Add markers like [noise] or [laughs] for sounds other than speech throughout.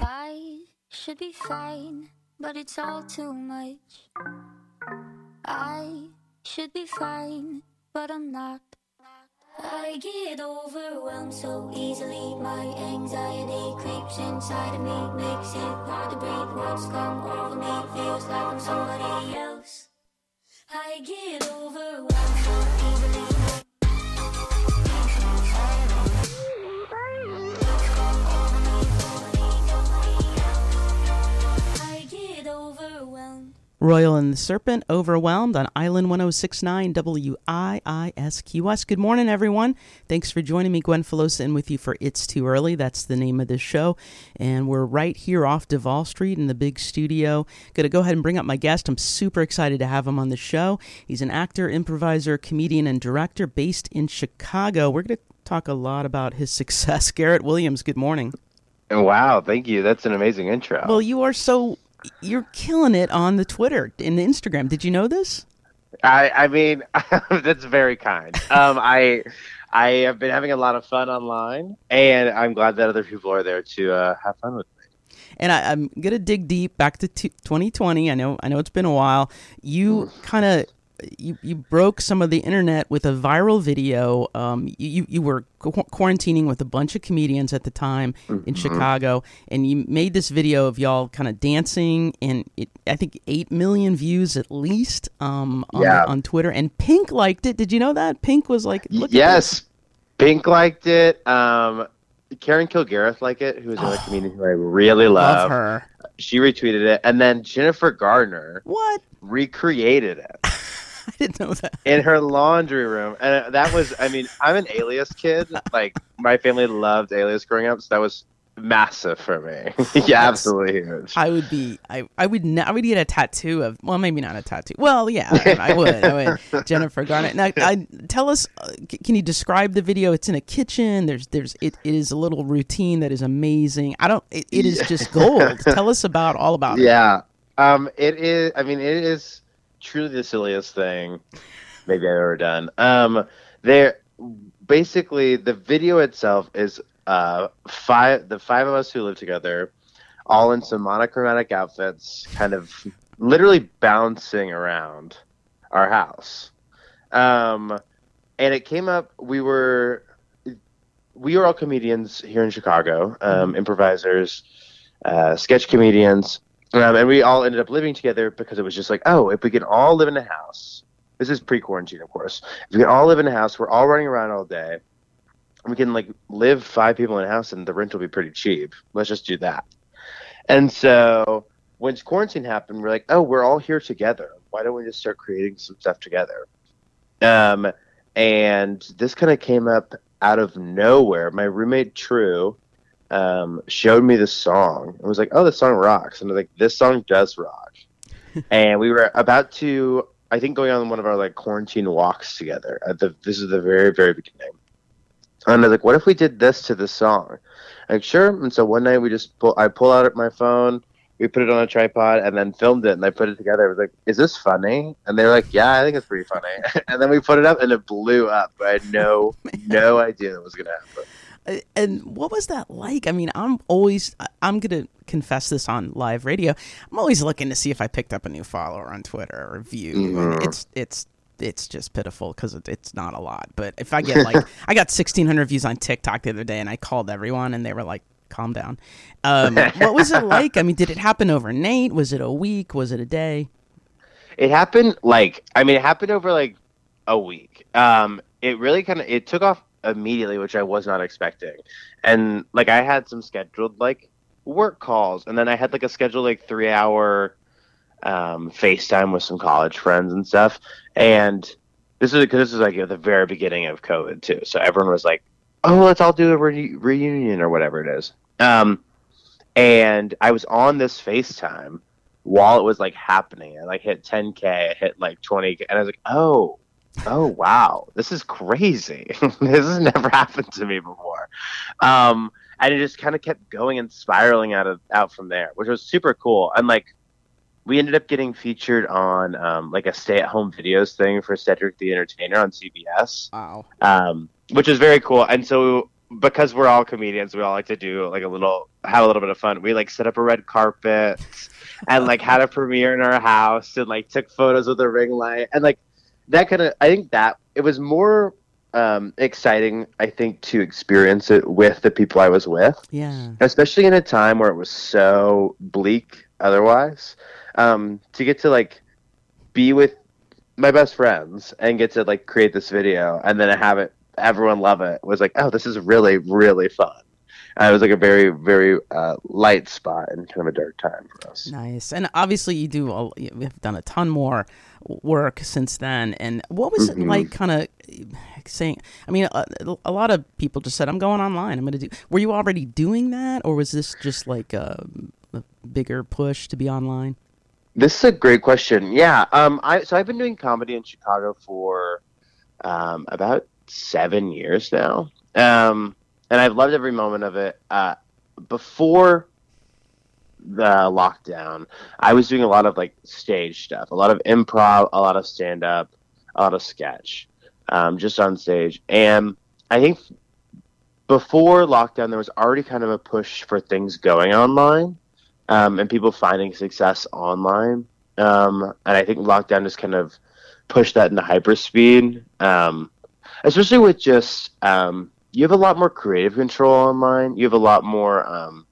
I should be fine, but it's all too much. I should be fine, but I'm not. I get overwhelmed so easily. My anxiety creeps inside of me, makes it hard to breathe. What's come over me feels like I'm somebody else. I get overwhelmed Royal and the Serpent, Overwhelmed on Island 1069 WIISQS. Good morning, everyone. Thanks for joining me. Gwen Filosa in with you for It's Too Early. That's the name of this show. And we're right here off Duval Street in the big studio. Going to go ahead and bring up my guest. I'm super excited to have him on the show. He's an actor, improviser, comedian, and director based in Chicago. We're going to talk a lot about his [laughs] success. Garrett Williams, good morning. Wow, thank you. That's an amazing intro. Well, you are so. You're killing it on the Twitter and the Instagram. Did you know this? I, I mean, [laughs] that's very kind. Um, I, I have been having a lot of fun online, and I'm glad that other people are there to uh, have fun with me. And I, I'm gonna dig deep back to t- 2020. I know, I know it's been a while. You kind of you, you broke some of the internet with a viral video. Um, you you were qu- quarantining with a bunch of comedians at the time in Chicago, and you made this video of y'all kind of dancing, and it, I think eight million views at least um, on, Yeah. on Twitter. And Pink liked it. Did you know that Pink was like, Look at yes, Pink liked it. Um, Karen Kilgariff liked it, who is another [sighs] comedian who I really love. love her. She retweeted it, and then Jennifer Gardner What? recreated it [laughs] I didn't know that. in her laundry room, and that was. I mean, I'm an Alias kid. [laughs] Like my family loved Alias growing up, so that was massive for me. [laughs] yeah, absolutely huge. I would be. I. I would. Not, I would get a tattoo of. Well, maybe not a tattoo. Well, yeah, I, I would. I would. Jennifer Garner. Now, I, tell us. Uh, can you describe the video? It's in a kitchen. There's. There's. It, it is a little routine that is amazing. I don't. It, it is just gold. tell us about all about it. Yeah. Um, it is. I mean, it is truly the silliest thing maybe I've ever done. Um, there, basically, the video itself is uh five the five of us who live together, all in some monochromatic outfits, kind of literally bouncing around our house. Um, and it came up. We were we were all comedians here in Chicago, um, improvisers, uh, sketch comedians, um, and we all ended up living together because it was just like, oh, if we can all live in a house, this is pre-quarantine, of course. If we can all live in a house, we're all running around all day. We can like live five people in a house, and the rent will be pretty cheap. Let's just do that. And so when quarantine happened, we're like, oh, we're all here together. Why don't we just start creating some stuff together? Um, and this kind of came up out of nowhere. My roommate True um, showed me the song and was like, "Oh, this song rocks!" And I was like, "This song does rock." [laughs] and we were about to, I think, going on one of our like quarantine walks together. At the this is the very very beginning. And I was like, "What if we did this to the song?" Like, sure. And so one night we just pull, I pull out my phone, we put it on a tripod, and then filmed it, and I put it together. I was like, "Is this funny?" And they were like, "Yeah, I think it's pretty funny." [laughs] and then we put it up, and it blew up. I had no [laughs] no idea it was gonna happen. And what was that like? I mean, I'm always. I'm gonna confess this on live radio. I'm always looking to see if I picked up a new follower on Twitter or view. And it's it's it's just pitiful because it's not a lot. But if I get like, [laughs] I got 1,600 views on TikTok the other day, and I called everyone, and they were like, "Calm down." Um, what was it [laughs] like? I mean, did it happen overnight? Was it a week? Was it a day? It happened like I mean, it happened over like a week. Um, it really kind of it took off immediately, which I was not expecting. And like I had some scheduled like work calls, and then I had like a scheduled like three hour um, FaceTime with some college friends and stuff. And this is because this is like at the very beginning of COVID too, so everyone was like, "Oh, let's all do a re- reunion or whatever it is." Um, and I was on this FaceTime while it was like happening. I like hit 10k, I hit like 20, and I was like, oh, oh wow, this is crazy. [laughs] this has never [laughs] happened to me before. Um, and it just kind of kept going and spiraling out of out from there, which was super cool. And like, we ended up getting featured on um, like a stay-at-home videos thing for Cedric the Entertainer on CBS Wow. um, which is very cool. And so because we're all comedians, we all like to do like a little have a little bit of fun. We like set up a red carpet and like had a premiere in our house and like took photos with a ring light and like that kind of I think that it was more um, exciting, I think, to experience it with the people I was with. Yeah. Especially in a time where it was so bleak otherwise. Um, to get to like be with my best friends and get to like create this video and then have it everyone love it was like, oh, this is really, really fun. And it was like a very, very uh, light spot and kind of a dark time for us. Nice. And obviously, you do. A, you've done a ton more work since then. And what was Mm-hmm. it like, kind of saying? I mean, a, a lot of people just said, "I'm going online. I'm going to do." Were you already doing that, or was this just like a, a bigger push to be online? This is a great question. Yeah. Um. I so I've been doing comedy in Chicago for um about seven years now. Um. And I've loved every moment of it. Uh, before the lockdown, I was doing a lot of like stage stuff, a lot of improv, a lot of stand up, a lot of sketch, um, just on stage. And I think before lockdown, there was already kind of a push for things going online um, and people finding success online. Um, and I think lockdown just kind of pushed that into hyperspeed, um, especially with just um, you have a lot more creative control online. You have a lot more, um,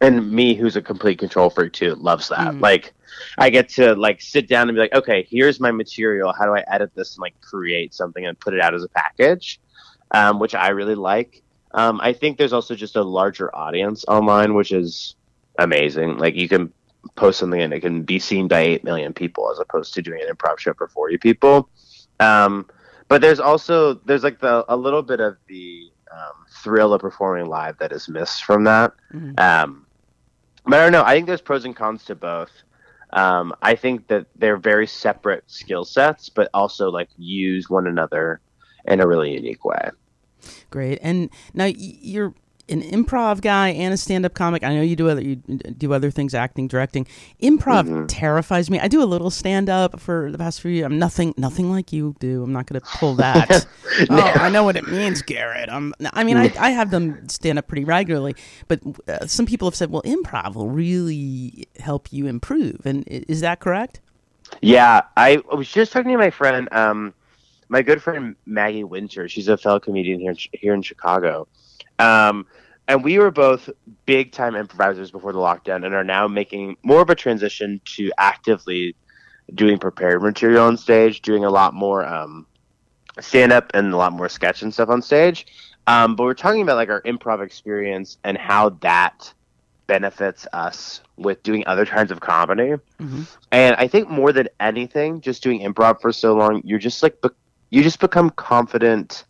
and me, who's a complete control freak too, loves that. Mhm. Like, I get to like sit down and be like, okay, here's my material. How do I edit this and like create something and put it out as a package, um, which I really like. Um, I think there's also just a larger audience online, which is amazing. Like you can post something and it can be seen by eight million people as opposed to doing an improv show for forty people. Um, but there's also there's like the a little bit of the um, thrill of performing live that is missed from that. Mhm. Um, but I don't know. I think there's pros and cons to both. Um, I think that they're very separate skill sets, but also like use one another in a really unique way. Great. And now you're an improv guy and a stand-up comic. I know you do other you do other things, acting, directing. Improv Mhm. terrifies me. I do a little stand-up for the past few years. I'm nothing nothing like you do. I'm not going to pull that. [laughs] oh, I know what it means, Garrett. Um, I mean, I, I have them stand up pretty regularly, but uh, some people have said, well, improv will really help you improve. And is that correct? Yeah, I was just talking to my friend, um, my good friend Maggie Winter. She's a fellow comedian here in, here in Chicago, um, and we were both big time improvisers before the lockdown, and are now making more of a transition to actively doing prepared material on stage, doing a lot more um, stand up and a lot more sketch and stuff on stage. Um, but we're talking about like our improv experience and how that benefits us with doing other kinds of comedy. hmm And I think more than anything, just doing improv for so long, you're just like be- you just become confident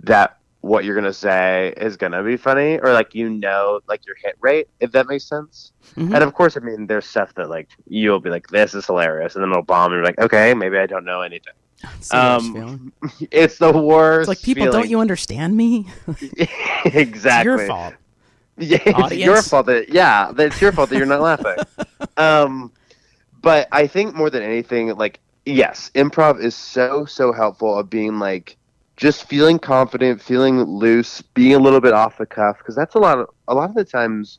that what you're gonna say is gonna be funny, or like you know, like your hit rate, if that makes sense. Mhm. And of course, I mean, there's stuff that like you'll be like, "This is hilarious," and then it'll bomb, and you're like, "Okay, maybe I don't know anything." It's the worst Um. [laughs] It's the worst. It's like people, don't you understand me? [laughs] exactly. It's your fault. [laughs] Yeah, it's Audience. your fault that yeah, it's your fault that you're not laughing. Um, but I think more than anything, like yes, improv is so so helpful of being like just feeling confident, feeling loose, being a little bit off the cuff because that's a lot of a lot of the times.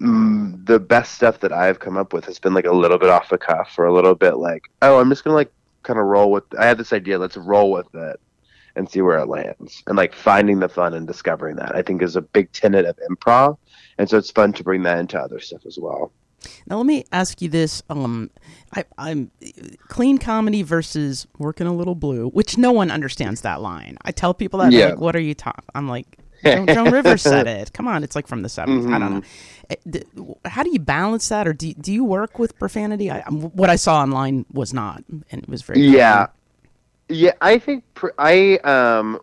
Mm, the best stuff that I've come up with has been like a little bit off the cuff or a little bit like, oh, I'm just gonna like kind of roll with. I had this idea, let's roll with it and see where it lands. And like finding the fun and discovering that, I think is a big tenet of improv. And so it's fun to bring that into other stuff as well. Now let me ask you this: um, I, I'm clean comedy versus working a little blue, which no one understands that line. I tell people that, Yeah. like, "What are you talking?" I'm like, Joan, Joan [laughs] Rivers said it. Come on, it's like from the 70s. I don't know. Eh, How do you balance that, or do do you work with profanity? I, um, what I saw online was not, and it was very Yeah. Yeah, I think pr- I um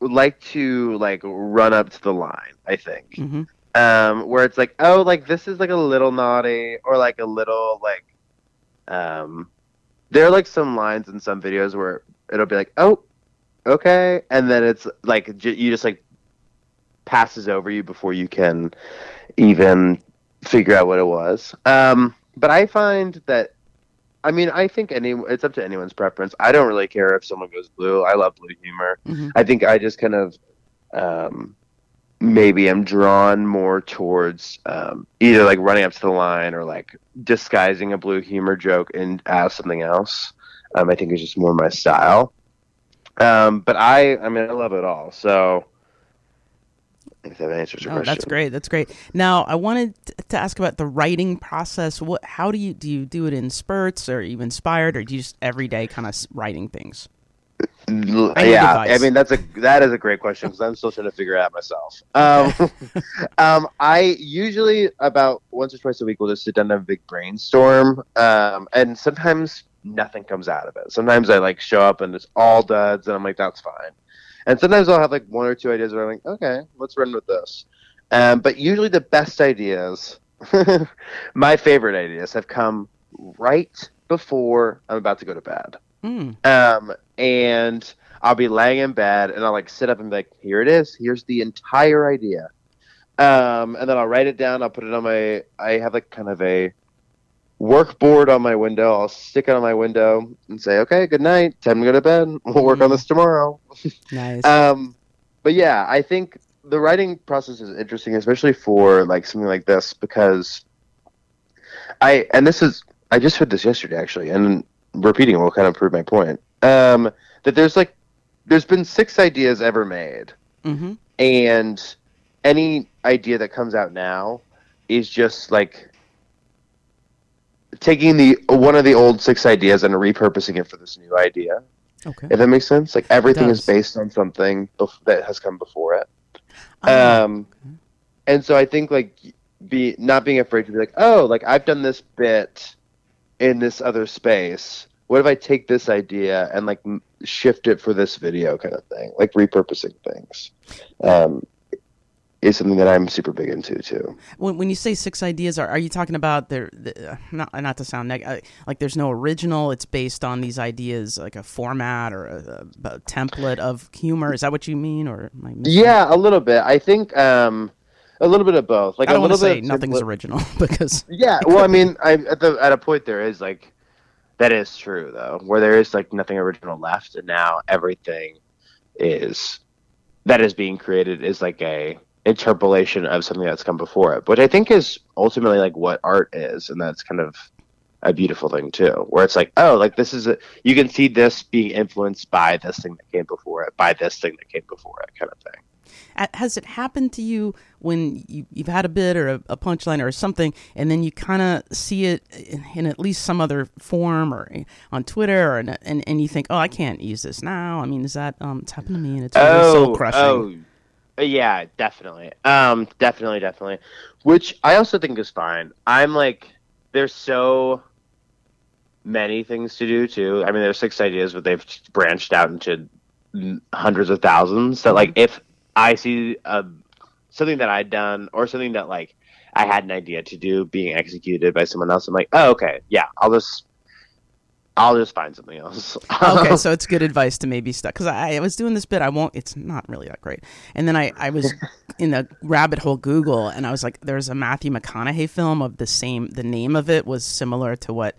would like to like run up to the line, I think. hmm um, where it's like, oh, like this is like a little naughty, or like a little like, um, there are like some lines in some videos where it'll be like, oh, okay, and then it's like j- you just like passes over you before you can even figure out what it was. Um, but I find that, I mean, I think any it's up to anyone's preference. I don't really care if someone goes blue. I love blue humor. hmm I think I just kind of um, maybe I'm drawn more towards um, either like running up to the line or like disguising a blue humor joke and as something else. Um, I think is just more my style. Um, but I, I mean, I love it all. So if that answers your Oh, question. that's great. That's great. Now, I wanted to ask about the writing process. What? How do you do? You do it in spurts, or are you inspired, or do you just every day kind of writing things? I yeah. I mean that's a that is a great question because I'm still trying to figure it out myself. Um, [laughs] um, I usually about once or twice a week will just sit down and have a big brainstorm, um, and sometimes nothing comes out of it. Sometimes I like show up and it's all duds, and I'm like that's fine. And sometimes I'll have like one or two ideas where I'm like, okay, let's run with this. Um, but usually the best ideas, [laughs] my favorite ideas, have come right before I'm about to go to bed. Mm. Um, and I'll be laying in bed and I'll like sit up and be like, here it is. Here's the entire idea. Um, and then I'll write it down. I'll put it on my, I have like kind of a workboard on my window. I'll stick it on my window and say, okay, good night. Time to go to bed. We'll work on Mm. this tomorrow. Nice. [laughs] Um, but yeah, I think the writing process is interesting, especially for like something like this, because I and this is I just heard this yesterday actually, and repeating it will kind of prove my point. Um, that there's like there's been six ideas ever made, hmm and any idea that comes out now is just like taking the one of the old six ideas and repurposing it for this new idea. Okay. If that makes sense, like everything is based on something bef- that has come before it. Ah, Um, and so I think like be not being afraid to be like, oh, like I've done this bit in this other space. What if I take this idea and like shift it for this video kind of thing, like repurposing things, um, is something that I'm super big into too. when, when you say six ideas, are, are you talking about there? The, not not to sound neg- uh, like there's no original. It's based on these ideas, like a format or a, a, a template of humor. Is that what you mean, or Yeah, a little bit. I think um, a little bit of both. Like I a don't want to say nothing's original [laughs] because Yeah, well, I mean, I, at the at a point there is like that is true though, where there is like nothing original left, and now everything is that is being created is like a interpolation of something that's come before it, which I think is ultimately like what art is, and that's kind of a beautiful thing too, where it's like, oh, like this is a you can see this being influenced by this thing that came before it, by this thing that came before it, kind of thing. Has it happened to you when you, you've had a bit or a, a punchline or something, and then you kind of see it in, in at least some other form or on Twitter, or in- and and you think, oh, I can't use this now. I mean, is that um? It's happened to me, and it's really soul crushing. Oh, uh, yeah, definitely. Um, definitely, definitely. Which I also think is fine. I'm like, there's so many things to do too. I mean, there's six ideas, but they've branched out into hundreds of thousands. So, like, if I see uh, something that I'd done or something that like I had an idea to do being executed by someone else, I'm like, oh, okay, yeah, I'll just. I'll just find something else. [laughs] okay, [laughs] so it's good advice to maybe stuck because I, I was doing this bit. I won't. It's not really that great. And then I, I was [laughs] in the rabbit hole Google, and I was like, "There's a Matthew McConaughey film of the same. The name of it was similar to what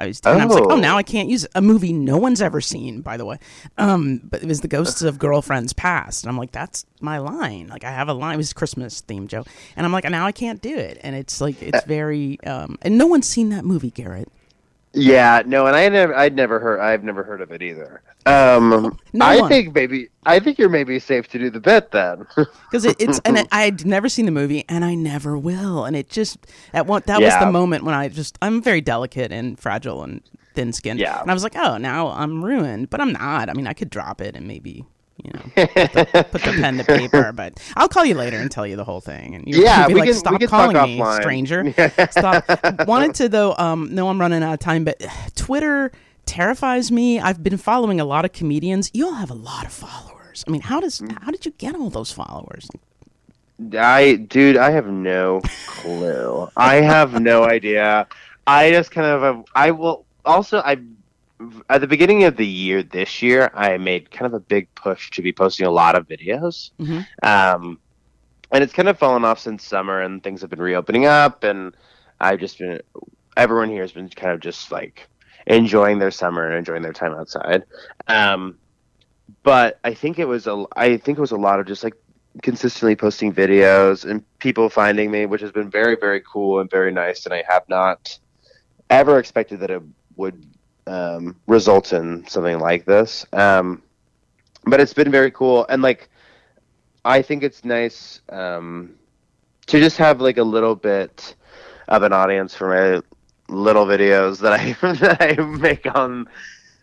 I was doing. I was like, Oh. oh, now I can't use it. a movie no one's ever seen, by the way. Um, but it was the Ghosts of Girlfriends Past, and I'm like, that's my line. Like I have a line. It was Christmas theme, Joe, and I'm like, now I can't do it. And it's like it's very um, and no one's seen that movie, Garrett. Yeah, no, and I never, I'd never heard, I've never heard of it either. Um, No I one. think maybe, I think you're maybe safe to do the bet then. [laughs] because it, it's and it, I'd never seen the movie and I never will and it just at one that was the moment when I just I'm very delicate and fragile and thin skinned Yeah. and I was like oh now I'm ruined but I'm not I mean I could drop it and maybe you know put the, put the pen to paper [laughs] but I'll call you later and tell you the whole thing and you're Yeah, we like can- stop calling me offline." stranger [laughs] stop wanted to though um no I'm running out of time but Twitter terrifies me I've been following a lot of comedians you all have a lot of followers I mean how does Mm. how did you get all those followers I, dude, I have no clue. I have no idea. I just kind of, I will also, I, at the beginning of the year this year, I made kind of a big push to be posting a lot of videos. Mhm. Um, and it's kind of fallen off since summer and things have been reopening up and I've just been, everyone here has been kind of just like enjoying their summer and enjoying their time outside. Um, but I think it was a, I think it was a lot of just like consistently posting videos and people finding me, which has been very, very cool and very nice. And I have not ever expected that it would um, result in something like this. Um, but it's been very cool. And like, I think it's nice um, to just have like a little bit of an audience for my little videos that I [laughs] that I make on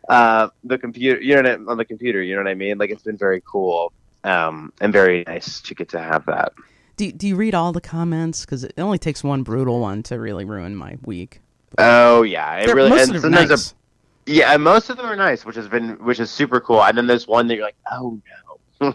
uh, the computer, you know, on the computer. You know what I mean? Like it's been very cool um, and very nice to get to have that. Do Do you read all the comments? Because it only takes one brutal one to really ruin my week. Oh yeah, it They're- really. and sometimes nice. Yeah, and most of them are nice, which has been which is super cool. And then there's one that you're like, oh no, [laughs]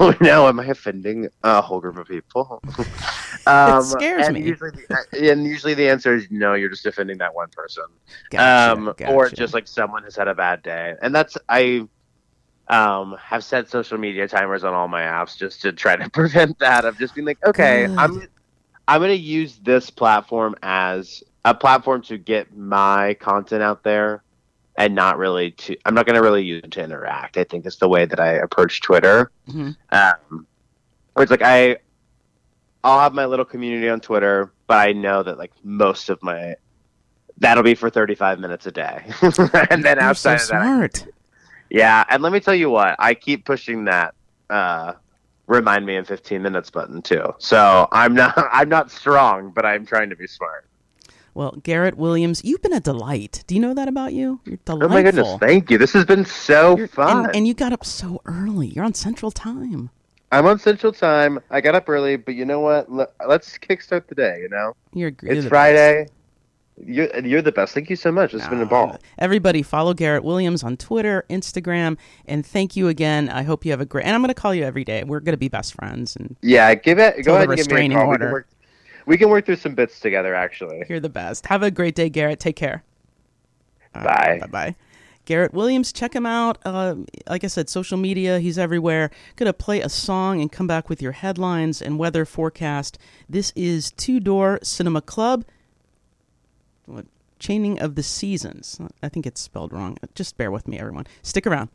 oh no, am I offending a whole group of people? [laughs] um, scares and me. Usually, the, and usually the answer is no. You're just offending that one person, Gotcha, um, or just like someone has had a bad day. And that's I um have set social media timers on all my apps just to try to [laughs] prevent that of just being like, okay, Good. I'm I'm gonna use this platform as a platform to get my content out there and not really to I'm not gonna really use it to interact. I think is the way that I approach Twitter. Mhm. Um where it's like I I'll have my little community on Twitter, but I know that like most of my that'll be for 35 minutes a day. [laughs] and then You're so outside of that, smart. yeah, and let me tell you what, I keep pushing that uh remind me in 15 minutes button too. So I'm not [laughs] I'm not strong, but I'm trying to be smart. Well, Garrett Williams, you've been a delight. Do you know that about you? You're delightful. Oh my goodness, thank you. This has been so You're- fun. and, and you got up so early. You're on Central Time. I'm on Central Time. I got up early, but you know what? Let- Let's kickstart the day, you know? You're, you're It's Friday. You're, you're the best. Thank you so much. It's been a ball. Everybody, follow Garrett Williams on Twitter, Instagram, and thank you again. I hope you have a great. And I'm going to call you every day. We're going to be best friends, and Yeah, give it. Go ahead and give me a restraining call. Order. We can work through some bits together, actually. you're the best. Have a great day, Garrett. Take care. Bye. Bye bye. Garrett Williams, check him out. Uh, like I said, social media, he's everywhere. Gonna play a song and come back with your headlines and weather forecast. This is Two Door Cinema Club. What? Chaining of the Seasons. I think it's spelled wrong. Just bear with me, everyone. Stick around.